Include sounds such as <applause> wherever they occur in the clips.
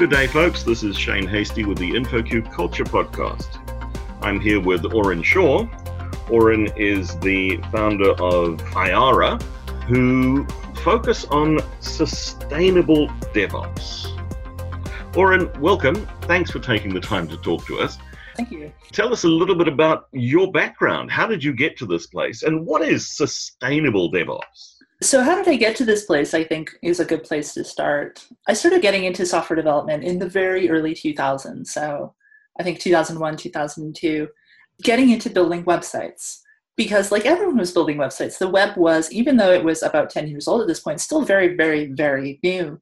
Good day, folks. This is Shane Hastie with the InfoQ Culture Podcast. I'm here with Aurynn Shaw. Aurynn is the founder of Eiara, who focus on sustainable DevOps. Aurynn, welcome. Thanks for taking the time to talk to us. Thank you. Tell us a little bit about your background. How did you get to this place? And what is sustainable DevOps? So, how did I get to this place? I think is a good place to start. I started getting into software development in the very early 2000s. So, I think 2001, 2002, getting into building websites. Because, like everyone was building websites, the web was, even though it was about 10 years old at this point, still very, very, very new.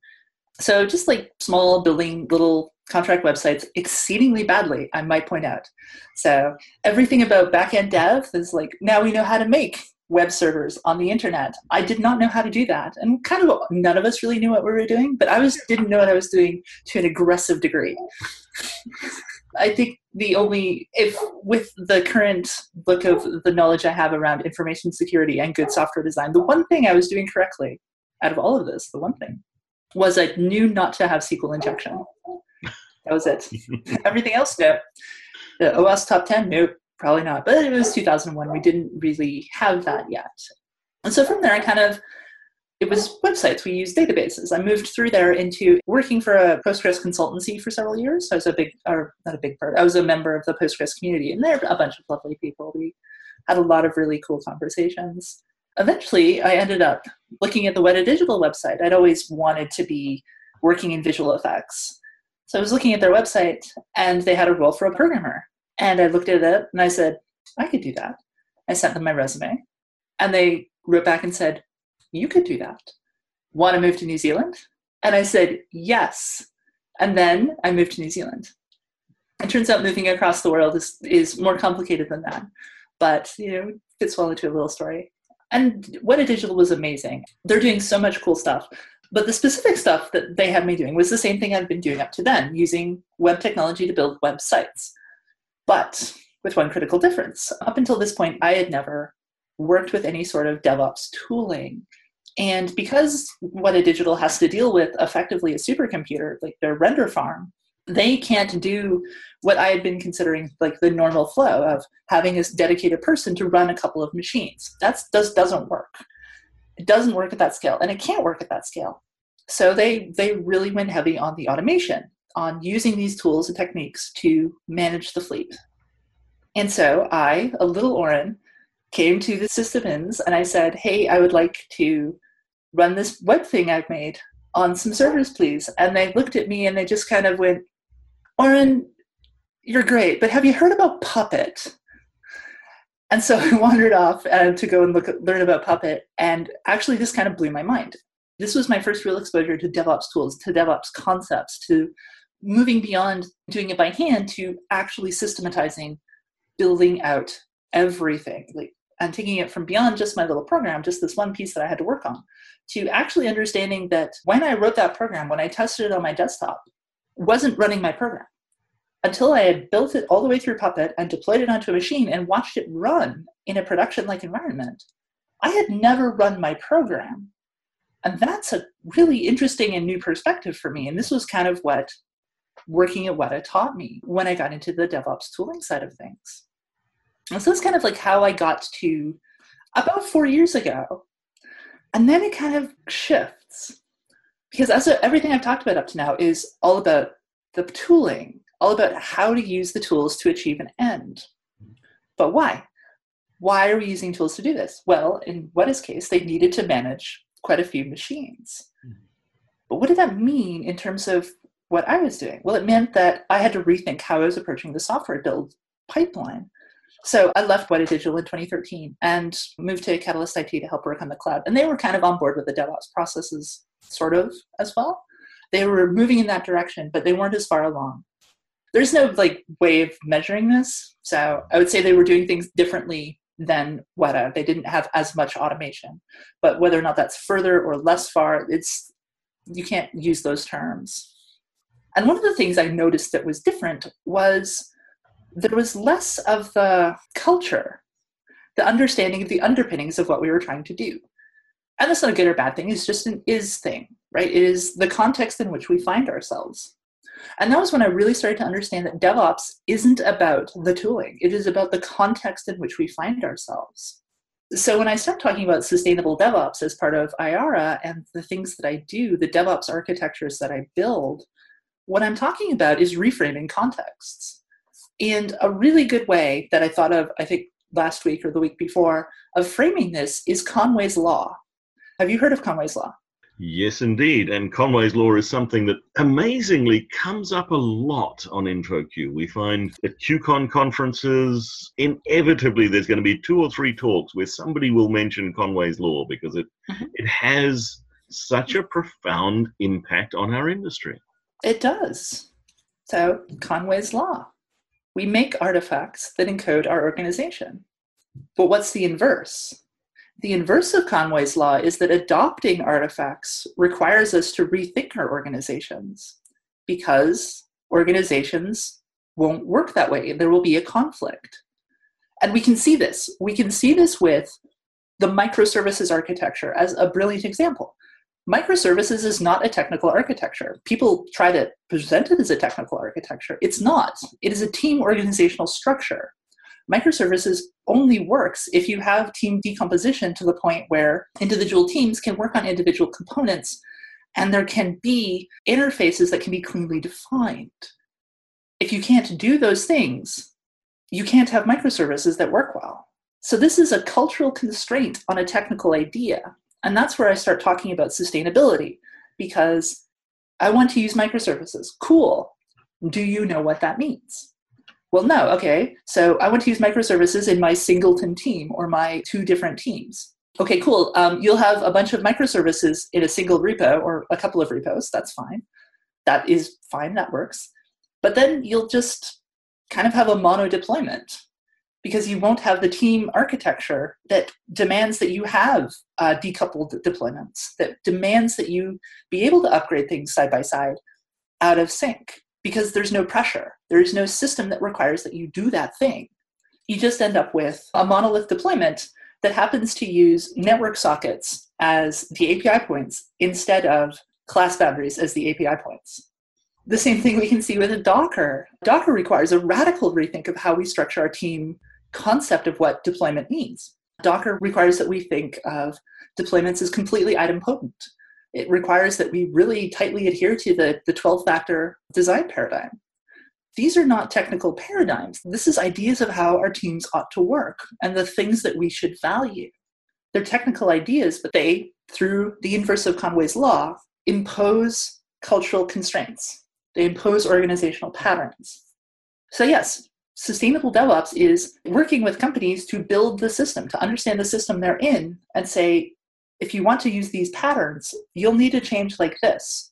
So, just like small building little contract websites exceedingly badly, I might point out. So, everything about backend dev is like now we know how to make web servers on the internet. I did not know how to do that. And kind of none of us really knew what we were doing, but I was didn't know what I was doing to an aggressive degree. <laughs> I think the only if with the current look of the knowledge I have around information security and good software design, the one thing I was doing correctly out of all of this, the one thing was I knew not to have SQL injection. That was it. <laughs> Everything else, no. The OWASP top 10, nope probably not. But it was 2001. We didn't really have that yet. And so from there, I kind of, it was websites. We used databases. I moved through there into working for a Postgres consultancy for several years. I was a big, or not a big part, I was a member of the Postgres community, and they're a bunch of lovely people. We had a lot of really cool conversations. Eventually, I ended up looking at the Weta Digital website. I'd always wanted to be working in visual effects. So I was looking at their website, and they had a role for a programmer. And I looked at it and I said, I could do that. I sent them my resume. And they wrote back and said, You could do that. Want to move to New Zealand? And I said, Yes. And then I moved to New Zealand. It turns out moving across the world is, is more complicated than that. But, you know, fits well into a little story. And Weta Digital was amazing. They're doing so much cool stuff. But the specific stuff that they had me doing was the same thing I'd been doing up to then, using web technology to build websites. But with one critical difference. Up until this point, I had never worked with any sort of DevOps tooling. And because Weta Digital has to deal with effectively a supercomputer, like their render farm, they can't do what I had been considering like the normal flow of having this dedicated person to run a couple of machines. That does, doesn't work. It doesn't work at that scale, and it can't work at that scale. So they they really went heavy on the automation on using these tools and techniques to manage the fleet. And so I, a little Aurynn, came to the system sysadmins and I said, Hey, I would like to run this web thing I've made on some servers, please. And they looked at me and they just kind of went, Aurynn, you're great, but have you heard about Puppet? And so <laughs> I wandered off uh, to go and look at, learn about Puppet, and actually, this kind of blew my mind. This was my first real exposure to DevOps tools, to DevOps concepts, to moving beyond doing it by hand to actually systematizing, building out everything, like and taking it from beyond just my little program, just this one piece that I had to work on, to actually understanding that when I wrote that program, when I tested it on my desktop, wasn't running my program until I had built it all the way through Puppet and deployed it onto a machine and watched it run in a production like environment. I had never run my program. And that's a really interesting and new perspective for me. And this was kind of what working at Weta taught me when I got into the DevOps tooling side of things. And so that's kind of like how I got to about four years ago. And then it kind of shifts because as a, everything I've talked about up to now is all about the tooling, all about how to use the tools to achieve an end. But why? Why are we using tools to do this? Well, in Weta's case, they needed to manage quite a few machines. Mm-hmm. But what did that mean in terms of what I was doing? Well, it meant that I had to rethink how I was approaching the software build pipeline. So I left Weta Digital in 2013 and moved to Catalyst IT to help work on the cloud. And they were kind of on board with the DevOps processes, sort of as well. They were moving in that direction, but they weren't as far along. There's no like way of measuring this. So I would say they were doing things differently than Weta. They didn't have as much automation. But whether or not that's further or less far, it's you can't use those terms. And one of the things I noticed that was different was there was less of the culture, the understanding of the underpinnings of what we were trying to do. And that's not a good or bad thing, it's just an is thing, right? It is the context in which we find ourselves. And that was when I really started to understand that DevOps isn't about the tooling, it is about the context in which we find ourselves. So when I start talking about sustainable DevOps as part of Eiara and the things that I do, the DevOps architectures that I build, what I'm talking about is reframing contexts. And a really good way that I thought of, I think last week or the week before, of framing this is Conway's Law. Have you heard of Conway's Law? Yes, indeed. And Conway's Law is something that amazingly comes up a lot on InfoQ. We find at QCon conferences, inevitably there's going to be two or three talks where somebody will mention Conway's Law because it, mm-hmm. it has such a profound impact on our industry. It does. So, Conway's Law. We make artifacts that encode our organization. But what's the inverse? The inverse of Conway's law is that adopting artifacts requires us to rethink our organizations because organizations won't work that way. There will be a conflict. And we can see this. We can see this with the microservices architecture as a brilliant example. Microservices is not a technical architecture. People try to present it as a technical architecture. It's not. It is a team organizational structure microservices only works if you have team decomposition to the point where individual teams can work on individual components and there can be interfaces that can be cleanly defined. If you can't do those things, you can't have microservices that work well. So, this is a cultural constraint on a technical idea. And that's where I start talking about sustainability because I want to use microservices. Cool. Do you know what that means? Well, no, okay. So I want to use microservices in my singleton team or my two different teams. Okay, cool. Um, you'll have a bunch of microservices in a single repo or a couple of repos. That's fine. That is fine. That works. But then you'll just kind of have a mono deployment because you won't have the team architecture that demands that you have uh, decoupled deployments, that demands that you be able to upgrade things side by side out of sync because there's no pressure. There is no system that requires that you do that thing. You just end up with a monolith deployment that happens to use network sockets as the API points instead of class boundaries as the API points. The same thing we can see with a Docker. Docker requires a radical rethink of how we structure our team concept of what deployment means. Docker requires that we think of deployments as completely idempotent it requires that we really tightly adhere to the, the 12 factor design paradigm. These are not technical paradigms. This is ideas of how our teams ought to work and the things that we should value. They're technical ideas, but they, through the inverse of Conway's law, impose cultural constraints. They impose organizational patterns. So, yes, sustainable DevOps is working with companies to build the system, to understand the system they're in, and say, if you want to use these patterns, you'll need to change like this.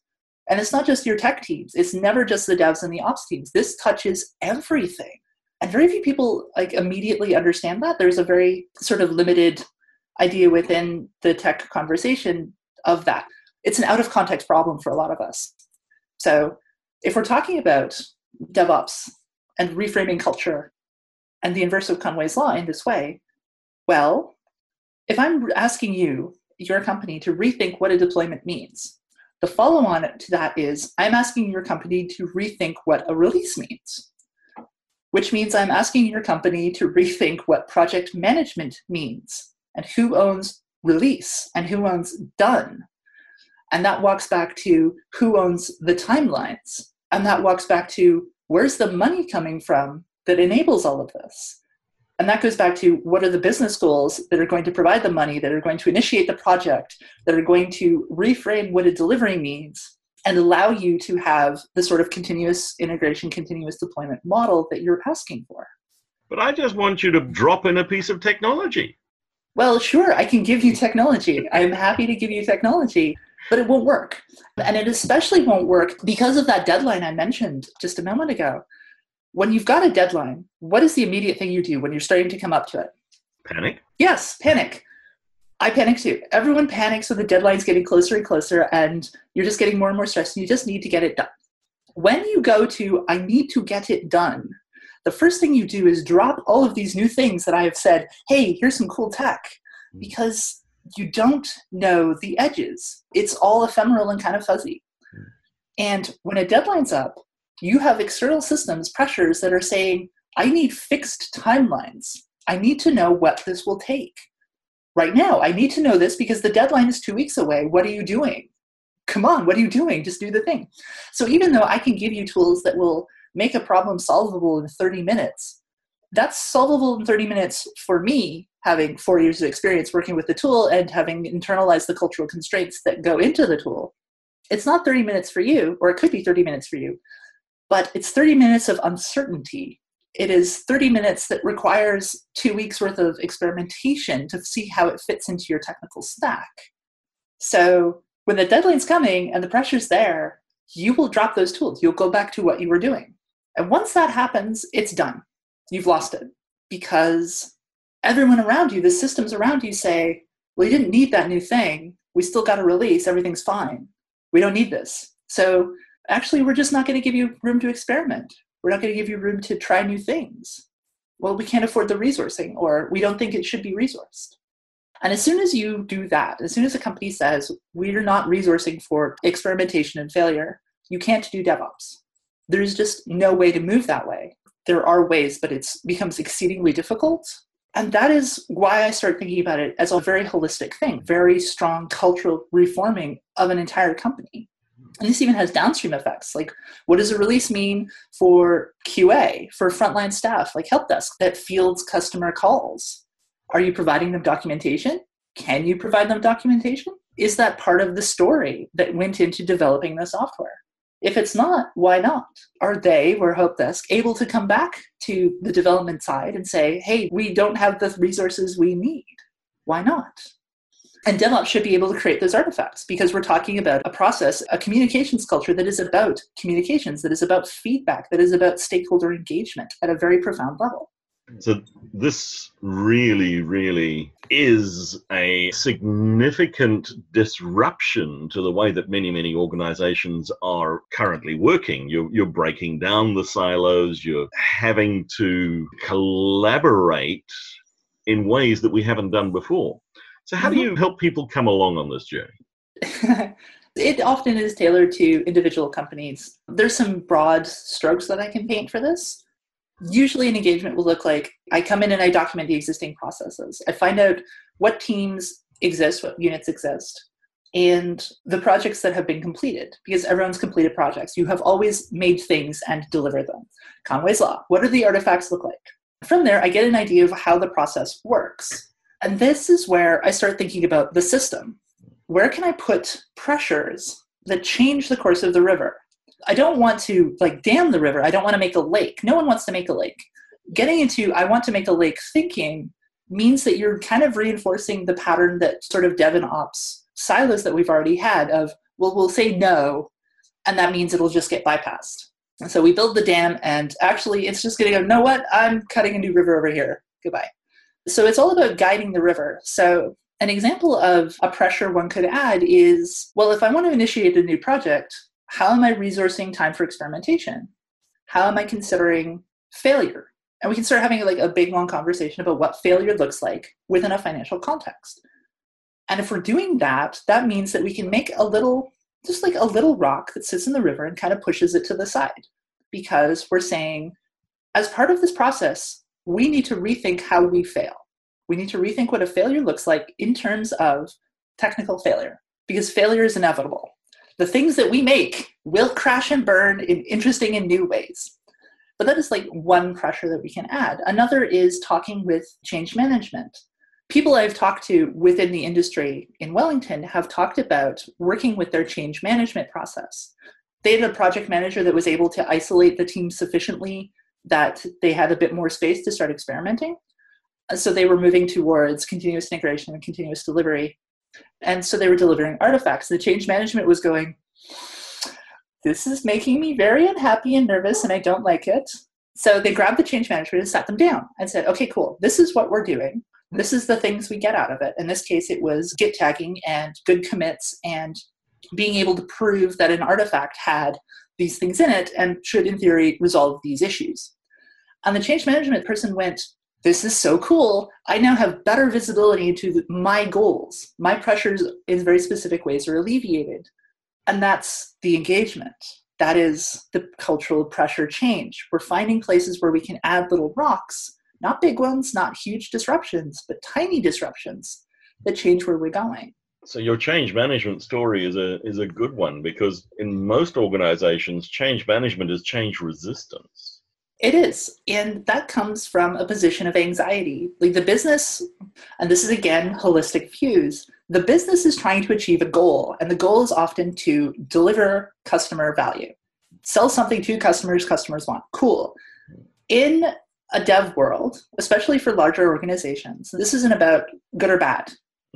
And it's not just your tech teams, it's never just the devs and the ops teams. This touches everything. And very few people like immediately understand that. There's a very sort of limited idea within the tech conversation of that. It's an out of context problem for a lot of us. So if we're talking about DevOps and reframing culture and the inverse of Conway's law in this way, well, if I'm asking you your company to rethink what a deployment means. The follow on to that is I'm asking your company to rethink what a release means, which means I'm asking your company to rethink what project management means and who owns release and who owns done. And that walks back to who owns the timelines. And that walks back to where's the money coming from that enables all of this? And that goes back to what are the business goals that are going to provide the money, that are going to initiate the project, that are going to reframe what a delivery means and allow you to have the sort of continuous integration, continuous deployment model that you're asking for. But I just want you to drop in a piece of technology. Well, sure, I can give you technology. I'm happy to give you technology, but it won't work. And it especially won't work because of that deadline I mentioned just a moment ago when you've got a deadline, what is the immediate thing you do when you're starting to come up to it? Panic? Yes, panic. I panic too. Everyone panics when the deadline's getting closer and closer, and you're just getting more and more stressed, and you just need to get it done. When you go to, I need to get it done, the first thing you do is drop all of these new things that I have said, hey, here's some cool tech, mm. because you don't know the edges. It's all ephemeral and kind of fuzzy. And when a deadline's up, You have external systems, pressures that are saying, I need fixed timelines. I need to know what this will take. Right now, I need to know this because the deadline is two weeks away. What are you doing? Come on, what are you doing? Just do the thing. So, even though I can give you tools that will make a problem solvable in 30 minutes, that's solvable in 30 minutes for me, having four years of experience working with the tool and having internalized the cultural constraints that go into the tool. It's not 30 minutes for you, or it could be 30 minutes for you, but it's 30 minutes of uncertainty. It is 30 minutes that requires two weeks worth of experimentation to see how it fits into your technical stack. So when the deadline's coming and the pressure's there, you will drop those tools. You'll go back to what you were doing. And once that happens, it's done you've lost it because everyone around you, the systems around you say, well, you didn't need that new thing. We still got a release. Everything's fine. We don't need this. So actually, we're just not going to give you room to experiment. We're not going to give you room to try new things. Well, we can't afford the resourcing, or we don't think it should be resourced. And as soon as you do that, as soon as a company says, we're not resourcing for experimentation and failure, you can't do DevOps. There's just no way to move that way there are ways, but it becomes exceedingly difficult. And that is why I started thinking about it as a very holistic thing, very strong cultural reforming of an entire company. And this even has downstream effects. Like, what does a release mean for QA, for frontline staff, like help desk that fields customer calls? Are you providing them documentation? Can you provide them documentation? Is that part of the story that went into developing the software? If it's not, why not? Are they, or Help Desk, able to come back to the development side and say, hey, we don't have the resources we need? Why not? And DevOps should be able to create those artifacts because we're talking about a process, a communications culture that is about communications, that is about feedback, that is about stakeholder engagement at a very profound level. So this really, really is a significant disruption to the way that many, many organizations are currently working. You're, you're breaking down the silos, you're having to collaborate in ways that we haven't done before. So, how do mm-hmm. you help people come along on this journey? <laughs> it often is tailored to individual companies. There's some broad strokes that I can paint for this usually an engagement will look like I come in and I document the existing processes. I find out what teams exist, what units exist, and the projects that have been completed, because everyone's completed projects. You have always made things and delivered them. Conway's Law, what do the artifacts look like? From there, I get an idea of how the process works. And this is where I start thinking about the system. Where can I put pressures that change the course of the river? I don't want to like dam the river. I don't want to make a lake. No one wants to make a lake. Getting into I want to make a lake thinking means that you're kind of reinforcing the pattern that sort of dev and ops silos that we've already had of well we'll say no and that means it'll just get bypassed. And so we build the dam and actually it's just going to go know what I'm cutting a new river over here. Goodbye. So it's all about guiding the river. So an example of a pressure one could add is well if I want to initiate a new project how am I resourcing time for experimentation? How am I considering failure? And we can start having like a big long conversation about what failure looks like within a financial context. And if we're doing that, that means that we can make a little, just like a little rock that sits in the river and kind of pushes it to the side. Because we're saying, as part of this process, we need to rethink how we fail. We need to rethink what a failure looks like in terms of technical failure, because failure is inevitable the things that we make will crash and burn in interesting and new ways. But that is like one pressure that we can add. Another is talking with change management. People I've talked to within the industry in Wellington have talked about working with their change management process. They had a project manager that was able to isolate the team sufficiently that they had a bit more space to start experimenting. So they were moving towards continuous integration and continuous delivery and so they were delivering artifacts. The change management was going, This is making me very unhappy and nervous, and I don't like it. So they grabbed the change management and sat them down and said, Okay, cool. This is what we're doing. This is the things we get out of it. In this case, it was Git tagging and good commits and being able to prove that an artifact had these things in it and should, in theory, resolve these issues. And the change management person went, this is so cool. I now have better visibility into my goals. My pressures in very specific ways are alleviated. And that's the engagement. that is the cultural pressure change. We're finding places where we can add little rocks, not big ones, not huge disruptions, but tiny disruptions that change where we're going. So your change management story is a is a good one because in most organizations, change management is change resistance. It is. And that comes from a position of anxiety. Like the business, and this is again holistic views, the business is trying to achieve a goal, and the goal is often to deliver customer value. Sell something to customers customers want. Cool. In a dev world, especially for larger organizations, this isn't about good or bad.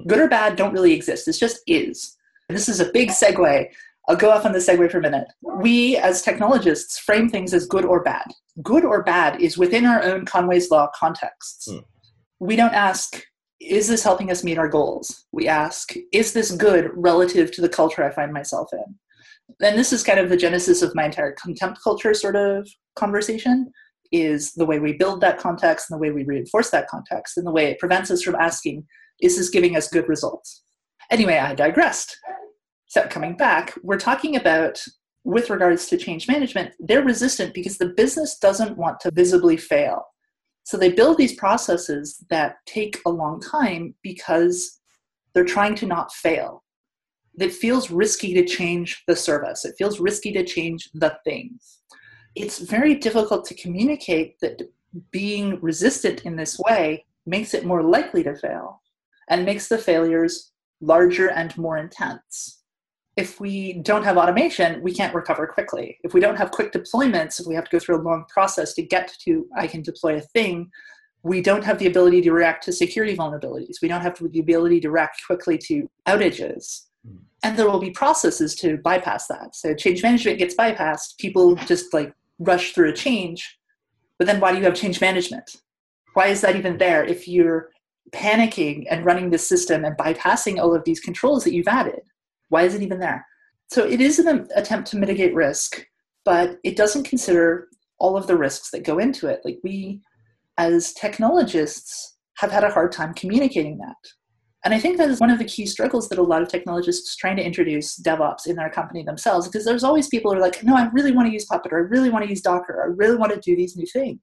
Good or bad don't really exist. It's just is. And this is a big segue. I'll go off on the segue for a minute. We, as technologists, frame things as good or bad. Good or bad is within our own Conway's Law contexts. Hmm. We don't ask, is this helping us meet our goals? We ask, is this good relative to the culture I find myself in? And this is kind of the genesis of my entire contempt culture sort of conversation is the way we build that context and the way we reinforce that context and the way it prevents us from asking, is this giving us good results? Anyway, I digressed. So coming back, we're talking about with regards to change management, they're resistant because the business doesn't want to visibly fail. So they build these processes that take a long time because they're trying to not fail. It feels risky to change the service, it feels risky to change the things. It's very difficult to communicate that being resistant in this way makes it more likely to fail and makes the failures larger and more intense if we don't have automation, we can't recover quickly. If we don't have quick deployments, if we have to go through a long process to get to I can deploy a thing, we don't have the ability to react to security vulnerabilities. We don't have the ability to react quickly to outages. Hmm. And there will be processes to bypass that. So change management gets bypassed. People just like rush through a change. But then why do you have change management? Why is that even there if you're panicking and running the system and bypassing all of these controls that you've added? Why is it even there? So it is an attempt to mitigate risk, but it doesn't consider all of the risks that go into it. Like we, as technologists, have had a hard time communicating that. And I think that is one of the key struggles that a lot of technologists trying to introduce DevOps in their company themselves, because there's always people who are like, no, I really want to use Puppet, or I really want to use Docker, or I really want to do these new things.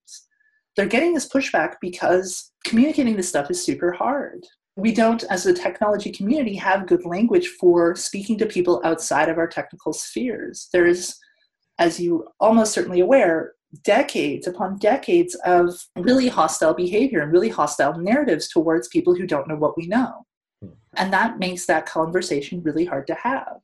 They're getting this pushback because communicating this stuff is super hard we don't, as a technology community, have good language for speaking to people outside of our technical spheres. There's, as you almost certainly aware, decades upon decades of really hostile behavior and really hostile narratives towards people who don't know what we know. Hmm. And that makes that conversation really hard to have.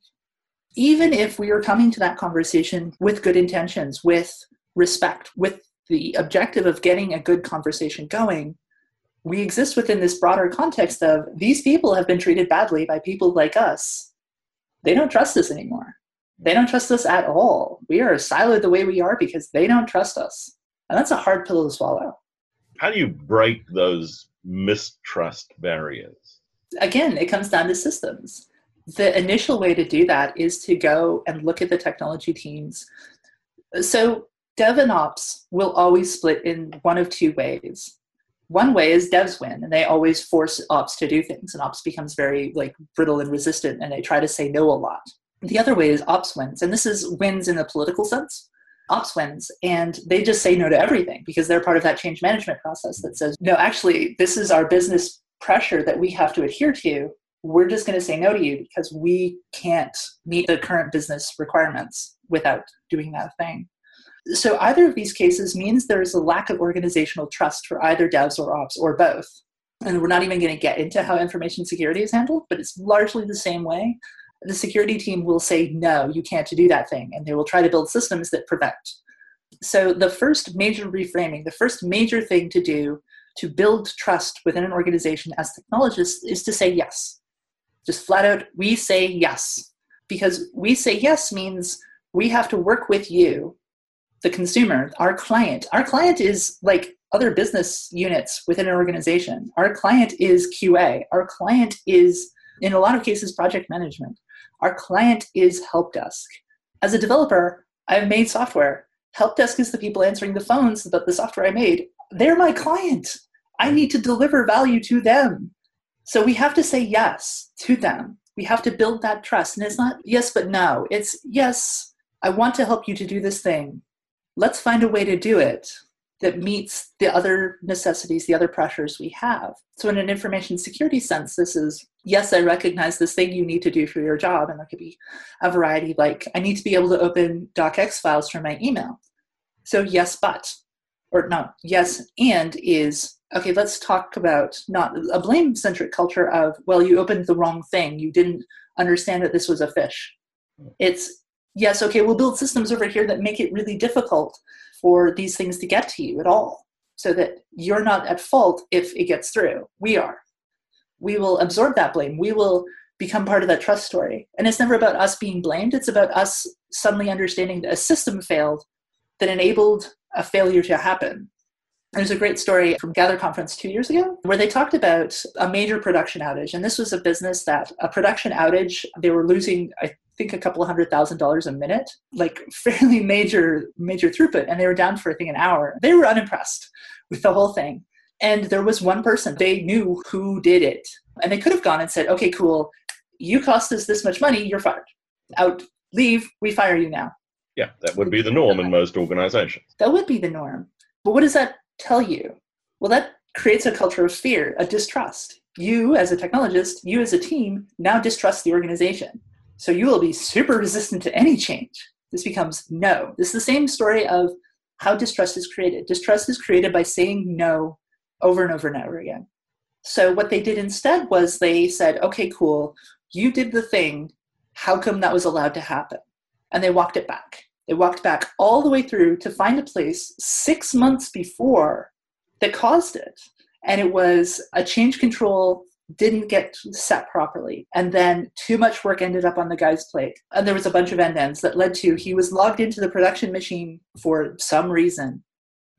Even if we are coming to that conversation with good intentions, with respect, with the objective of getting a good conversation going, we exist within this broader context of these people have been treated badly by people like us. They don't trust us anymore. They don't trust us at all. We are siloed the way we are because they don't trust us. And that's a hard pill to swallow. How do you break those mistrust barriers? Again, it comes down to systems. The initial way to do that is to go and look at the technology teams. So, dev and ops will always split in one of two ways one way is devs win and they always force ops to do things and ops becomes very like brittle and resistant and they try to say no a lot. The other way is ops wins and this is wins in the political sense. Ops wins and they just say no to everything because they're part of that change management process that says no actually this is our business pressure that we have to adhere to. We're just going to say no to you because we can't meet the current business requirements without doing that thing so either of these cases means there is a lack of organizational trust for either devs or ops or both. And we're not even going to get into how information security is handled, but it's largely the same way. The security team will say, no, you can't do that thing, and they will try to build systems that prevent. So the first major reframing, the first major thing to do to build trust within an organization as technologists is to say yes. Just flat out, we say yes. Because we say yes means we have to work with you the consumer, our client. Our client is like other business units within an organization. Our client is QA. Our client is, in a lot of cases, project management. Our client is help desk. As a developer, I've made software. Help desk is the people answering the phones about the software I made. They're my client. I need to deliver value to them. So we have to say yes to them. We have to build that trust. And it's not yes, but no. It's yes, I want to help you to do this thing. Let's find a way to do it that meets the other necessities, the other pressures we have. So, in an information security sense, this is yes, I recognize this thing you need to do for your job. And there could be a variety like, I need to be able to open docx files from my email. So, yes, but, or no, yes, and is okay, let's talk about not a blame centric culture of, well, you opened the wrong thing. You didn't understand that this was a phish. It's, yes, okay, we'll build systems over here that make it really difficult for these things to get to you at all so that you're not at fault if it gets through. We are. We will absorb that blame. We will become part of that trust story. And it's never about us being blamed, it's about us suddenly understanding that a system failed that enabled a failure to happen. There's a great story from Gather Conference two years ago where they talked about a major production outage. And this was a business that a production outage, they were losing, I think, a couple of hundred thousand dollars a minute, like <laughs> fairly major, major throughput. And they were down for, I think, an hour. They were unimpressed with the whole thing. And there was one person, they knew who did it. And they could have gone and said, okay, cool, you cost us this much money, you're fired. Out, leave, we fire you now. Yeah, that would be the norm in most organizations. That would be the norm. But what does that tell you? Well, that creates a culture of fear, a distrust. You, as a technologist, you as a team, now distrust the organization. So you will be super resistant to any change. This becomes no. This is the same story of how distrust is created. Distrust is created by saying no over and over and over again. So what they did instead was they said, okay, cool, you did the thing. How come that was allowed to happen? And they walked it back. They walked back all the way through to find a place six months before that caused it. And it was a change control didn't get set properly. And then too much work ended up on the guy's plate. And there was a bunch of end ends that led to he was logged into the production machine for some reason.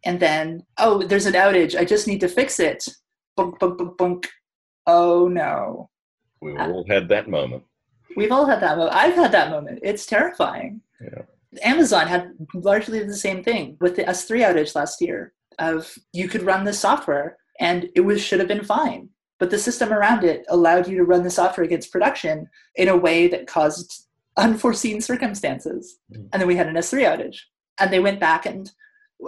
And then, oh, there's an outage. I just need to fix it. Bunk, bunk, bunk, bunk. Oh no. We've all had that moment. We've all had that moment. I've had that moment. It's terrifying. Yeah. Amazon had largely the same thing with the S3 outage last year of you could run this software and it was should have been fine. But the system around it allowed you to run the software against production in a way that caused unforeseen circumstances. Mm. And then we had an S3 outage. And they went back and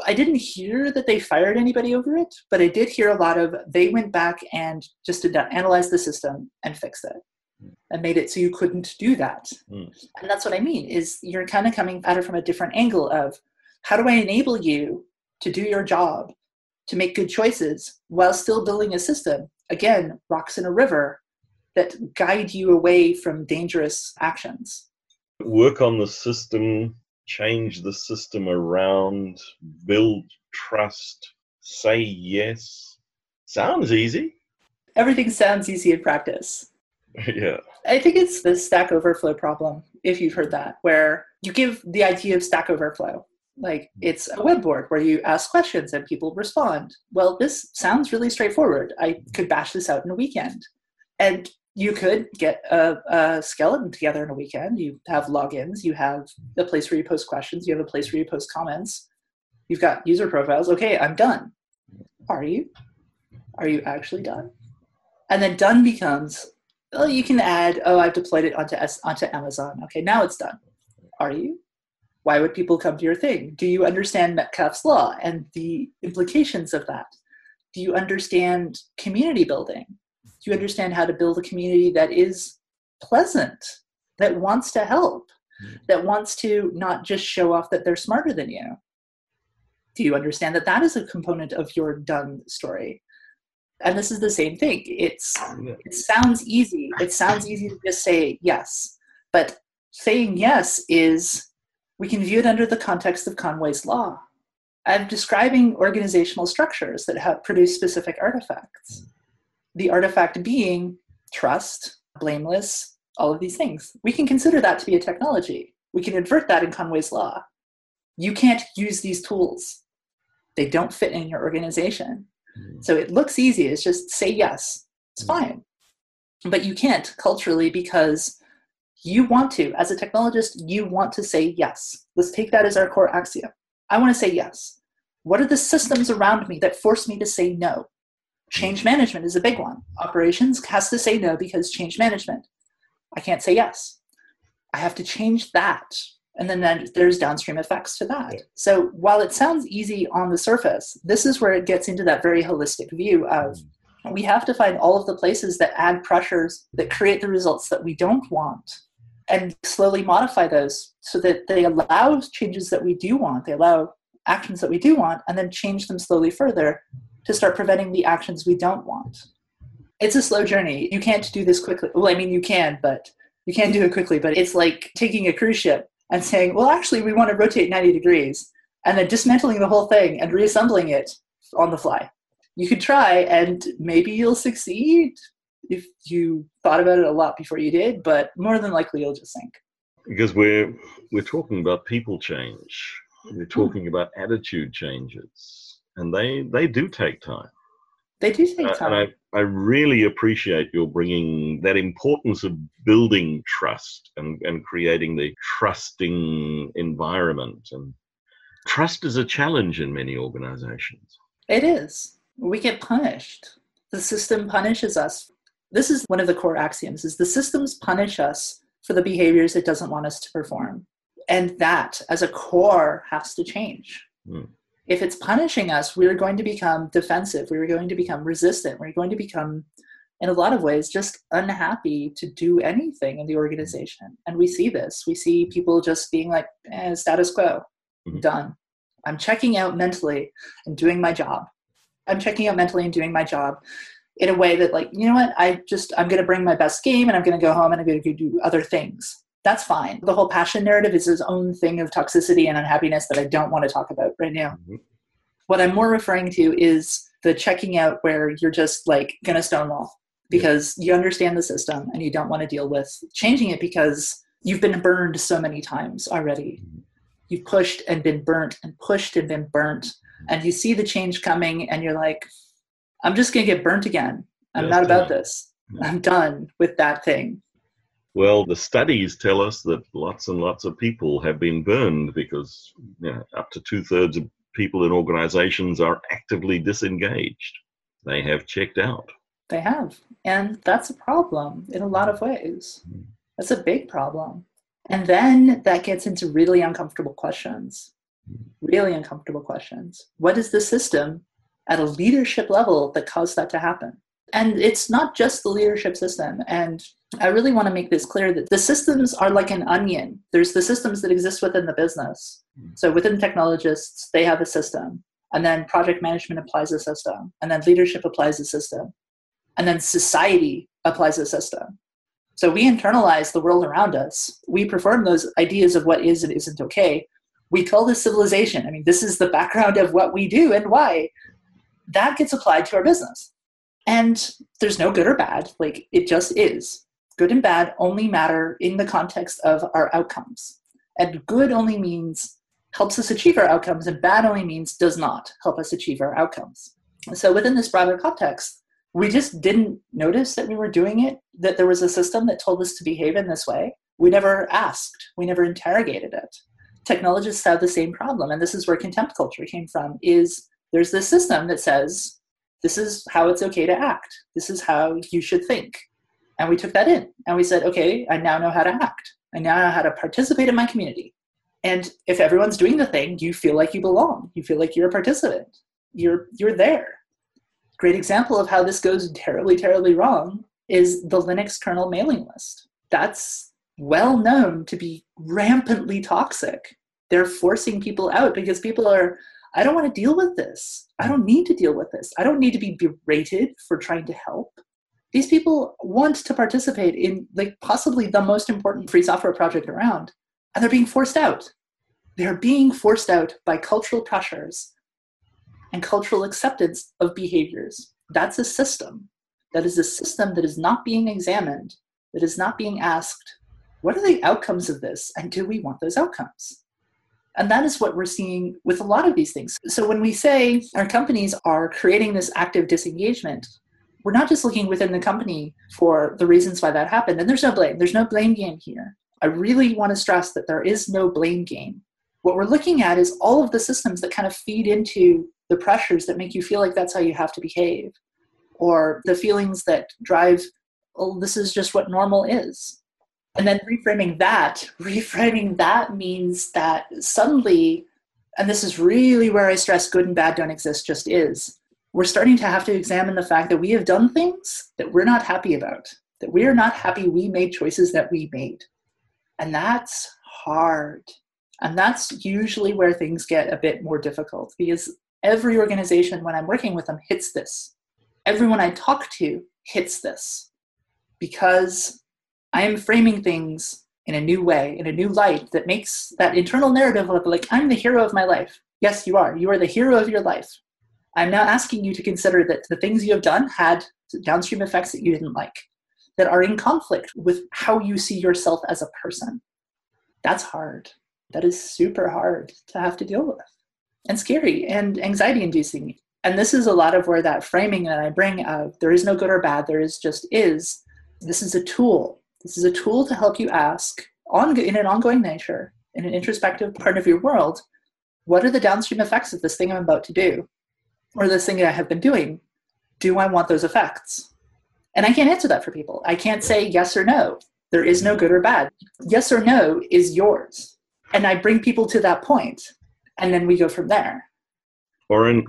I didn't hear that they fired anybody over it, but I did hear a lot of they went back and just did not analyze the system and fixed it mm. and made it so you couldn't do that. Mm. And that's what I mean is you're kind of coming at it from a different angle of how do I enable you to do your job, to make good choices while still building a system? Again, rocks in a river that guide you away from dangerous actions. Work on the system change the system around, build trust, say yes. Sounds easy. Everything sounds easy in practice. <laughs> yeah. I think it's the Stack Overflow problem, if you've heard that, where you give the idea of Stack Overflow. Like it's a web board where you ask questions and people respond. Well, this sounds really straightforward. I could bash this out in a weekend. And you could get a, a, skeleton together in a weekend. You have logins, you have a place where you post questions, you have a place where you post comments, you've got user profiles. Okay, I'm done. Are you? Are you actually done? And then done becomes, well, you can add, oh, I've deployed it onto, S- onto Amazon. Okay, now it's done. Are you? Why would people come to your thing? Do you understand Metcalfe's law and the implications of that? Do you understand community building? Do you understand how to build a community that is pleasant, that wants to help, mm-hmm. that wants to not just show off that they're smarter than you? Do you understand that that is a component of your done story? And this is the same thing. It's it sounds easy. It sounds easy to just say yes, but saying yes is we can view it under the context of Conway's law. I'm describing organizational structures that have produced specific artifacts the artifact being trust, blameless, all of these things. We can consider that to be a technology. We can invert that in Conway's law. You can't use these tools. They don't fit in your organization. Mm. So it looks easy. It's just say yes. It's mm. fine. But you can't culturally because you want to. As a technologist, you want to say yes. Let's take that as our core axiom. I want to say yes. What are the systems around me that force me to say no? Change management is a big one. Operations has to say no because change management. I can't say yes. I have to change that. And then, then there's downstream effects to that. Yeah. So while it sounds easy on the surface, this is where it gets into that very holistic view of mm. we have to find all of the places that add pressures that create the results that we don't want and slowly modify those so that they allow changes that we do want. They allow actions that we do want and then change them slowly further to start preventing the actions we don't want. It's a slow journey. You can't do this quickly. Well, I mean, you can, but you can't do it quickly. But it's like taking a cruise ship and saying, well, actually, we want to rotate 90 degrees, and then dismantling the whole thing and reassembling it on the fly. You could try, and maybe you'll succeed if you thought about it a lot before you did, but more than likely you'll just sink. Because we're we're talking about people change. We're hmm. talking about attitude changes, and they they do take time. They do take time. and I, I really appreciate your bringing that importance of building trust and, and creating the trusting environment. And trust is a challenge in many organizations. It is. We get punished. The system punishes us. This is one of the core axioms is the systems punish us for the behaviors it doesn't want us to perform. And that as a core has to change. Mm if it's punishing us, we're going to become defensive. We're going to become resistant. We're going to become, in a lot of ways, just unhappy to do anything in the organization. And we see this. We see people just being like, eh, status quo, mm-hmm. done. I'm checking out mentally and doing my job. I'm checking out mentally and doing my job in a way that, like, you know what? I just, I'm going to bring my best game and I'm going to go home and I'm going to do other things that's fine. The whole passion narrative is its own thing of toxicity and unhappiness that I don't want to talk about right now. Mm-hmm. What I'm more referring to is the checking out where you're just like gonna stonewall because yeah. you understand the system and you don't want to deal with changing it because you've been burned so many times already. Mm-hmm. You've pushed and been burnt and pushed and been burnt, mm-hmm. and you see the change coming, and you're like, I'm just gonna get burnt again. I'm yeah, not about this. I'm done with that thing. Well, the studies tell us that lots and lots of people have been burned because you know, up to two thirds of people in organizations are actively disengaged. They have checked out. They have. And that's a problem in a lot of ways. Hmm. That's a big problem. And then that gets into really uncomfortable questions. Hmm. Really uncomfortable questions. What is the system at a leadership level that caused that to happen? And it's not just the leadership system. And I really want to make this clear that the systems are like an onion. There's the systems that exist within the business. Hmm. So within technologists, they have a system. And then project management applies a system. And then leadership applies a system. And then society applies a system. So we internalize the world around us. We perform those ideas of what is and isn't okay. We call this civilization. I mean, this is the background of what we do and why. That gets applied to our business. And there's no good or bad, like it just is. Good and bad only matter in the context of our outcomes. And good only means helps us achieve our outcomes, and bad only means does not help us achieve our outcomes. So within this broader context, we just didn't notice that we were doing it, that there was a system that told us to behave in this way. We never asked, we never interrogated it. Technologists have the same problem, and this is where contempt culture came from, is there's this system that says this is how it's okay to act. This is how you should think. And we took that in and we said, okay, I now know how to act. I now know how to participate in my community. And if everyone's doing the thing, you feel like you belong. You feel like you're a participant. You're you're there. Great example of how this goes terribly, terribly wrong is the Linux kernel mailing list. That's well known to be rampantly toxic. They're forcing people out because people are I don't want to deal with this. I don't need to deal with this. I don't need to be berated for trying to help. These people want to participate in like possibly the most important free software project around, and they're being forced out. They're being forced out by cultural pressures and cultural acceptance of behaviors. That's a system. That is a system that is not being examined, that is not being asked, what are the outcomes of this, and do we want those outcomes? And that is what we're seeing with a lot of these things. So when we say our companies are creating this active disengagement, we're not just looking within the company for the reasons why that happened. And there's no blame. There's no blame game here. I really want to stress that there is no blame game. What we're looking at is all of the systems that kind of feed into the pressures that make you feel like that's how you have to behave, or the feelings that drive, oh, this is just what normal is. And then reframing that, reframing that means that suddenly, and this is really where I stress good and bad don't exist, just is. We're starting to have to examine the fact that we have done things that we're not happy about, that we are not happy we made choices that we made. And that's hard. And that's usually where things get a bit more difficult because every organization, when I'm working with them, hits this. Everyone I talk to hits this because I am framing things in a new way, in a new light that makes that internal narrative of like, I'm the hero of my life. Yes, you are. You are the hero of your life. I'm now asking you to consider that the things you have done had downstream effects that you didn't like, that are in conflict with how you see yourself as a person. That's hard. That is super hard to have to deal with and scary and anxiety inducing. And this is a lot of where that framing that I bring of there is no good or bad, there is just is. This is a tool. This is a tool to help you ask on, in an ongoing nature, in an introspective part of your world, what are the downstream effects of this thing I'm about to do? Or this thing that I have been doing? Do I want those effects? And I can't answer that for people. I can't say yes or no. There is no good or bad. Yes or no is yours. And I bring people to that point and then we go from there. Aurynn,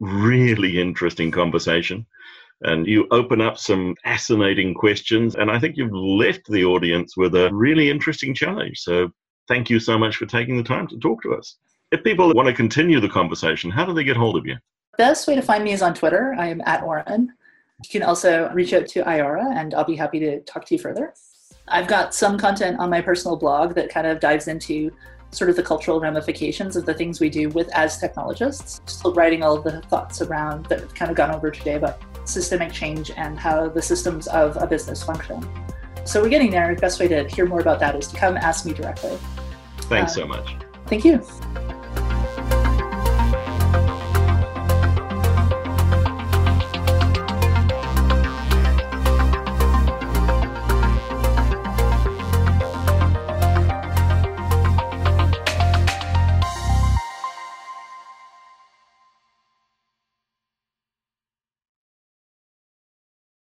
really interesting conversation. And you open up some fascinating questions. And I think you've left the audience with a really interesting challenge. So thank you so much for taking the time to talk to us. If people want to continue the conversation, how do they get hold of you? The best way to find me is on Twitter. I am at Aurynn. You can also reach out to Eiara, and I'll be happy to talk to you further. I've got some content on my personal blog that kind of dives into sort of the cultural ramifications of the things we do with as technologists. Still writing all the thoughts around that have kind of gone over today about systemic change and how the systems of a business function. So we're getting there. The best way to hear more about that is to come ask me directly. Thanks uh, so much. Thank you.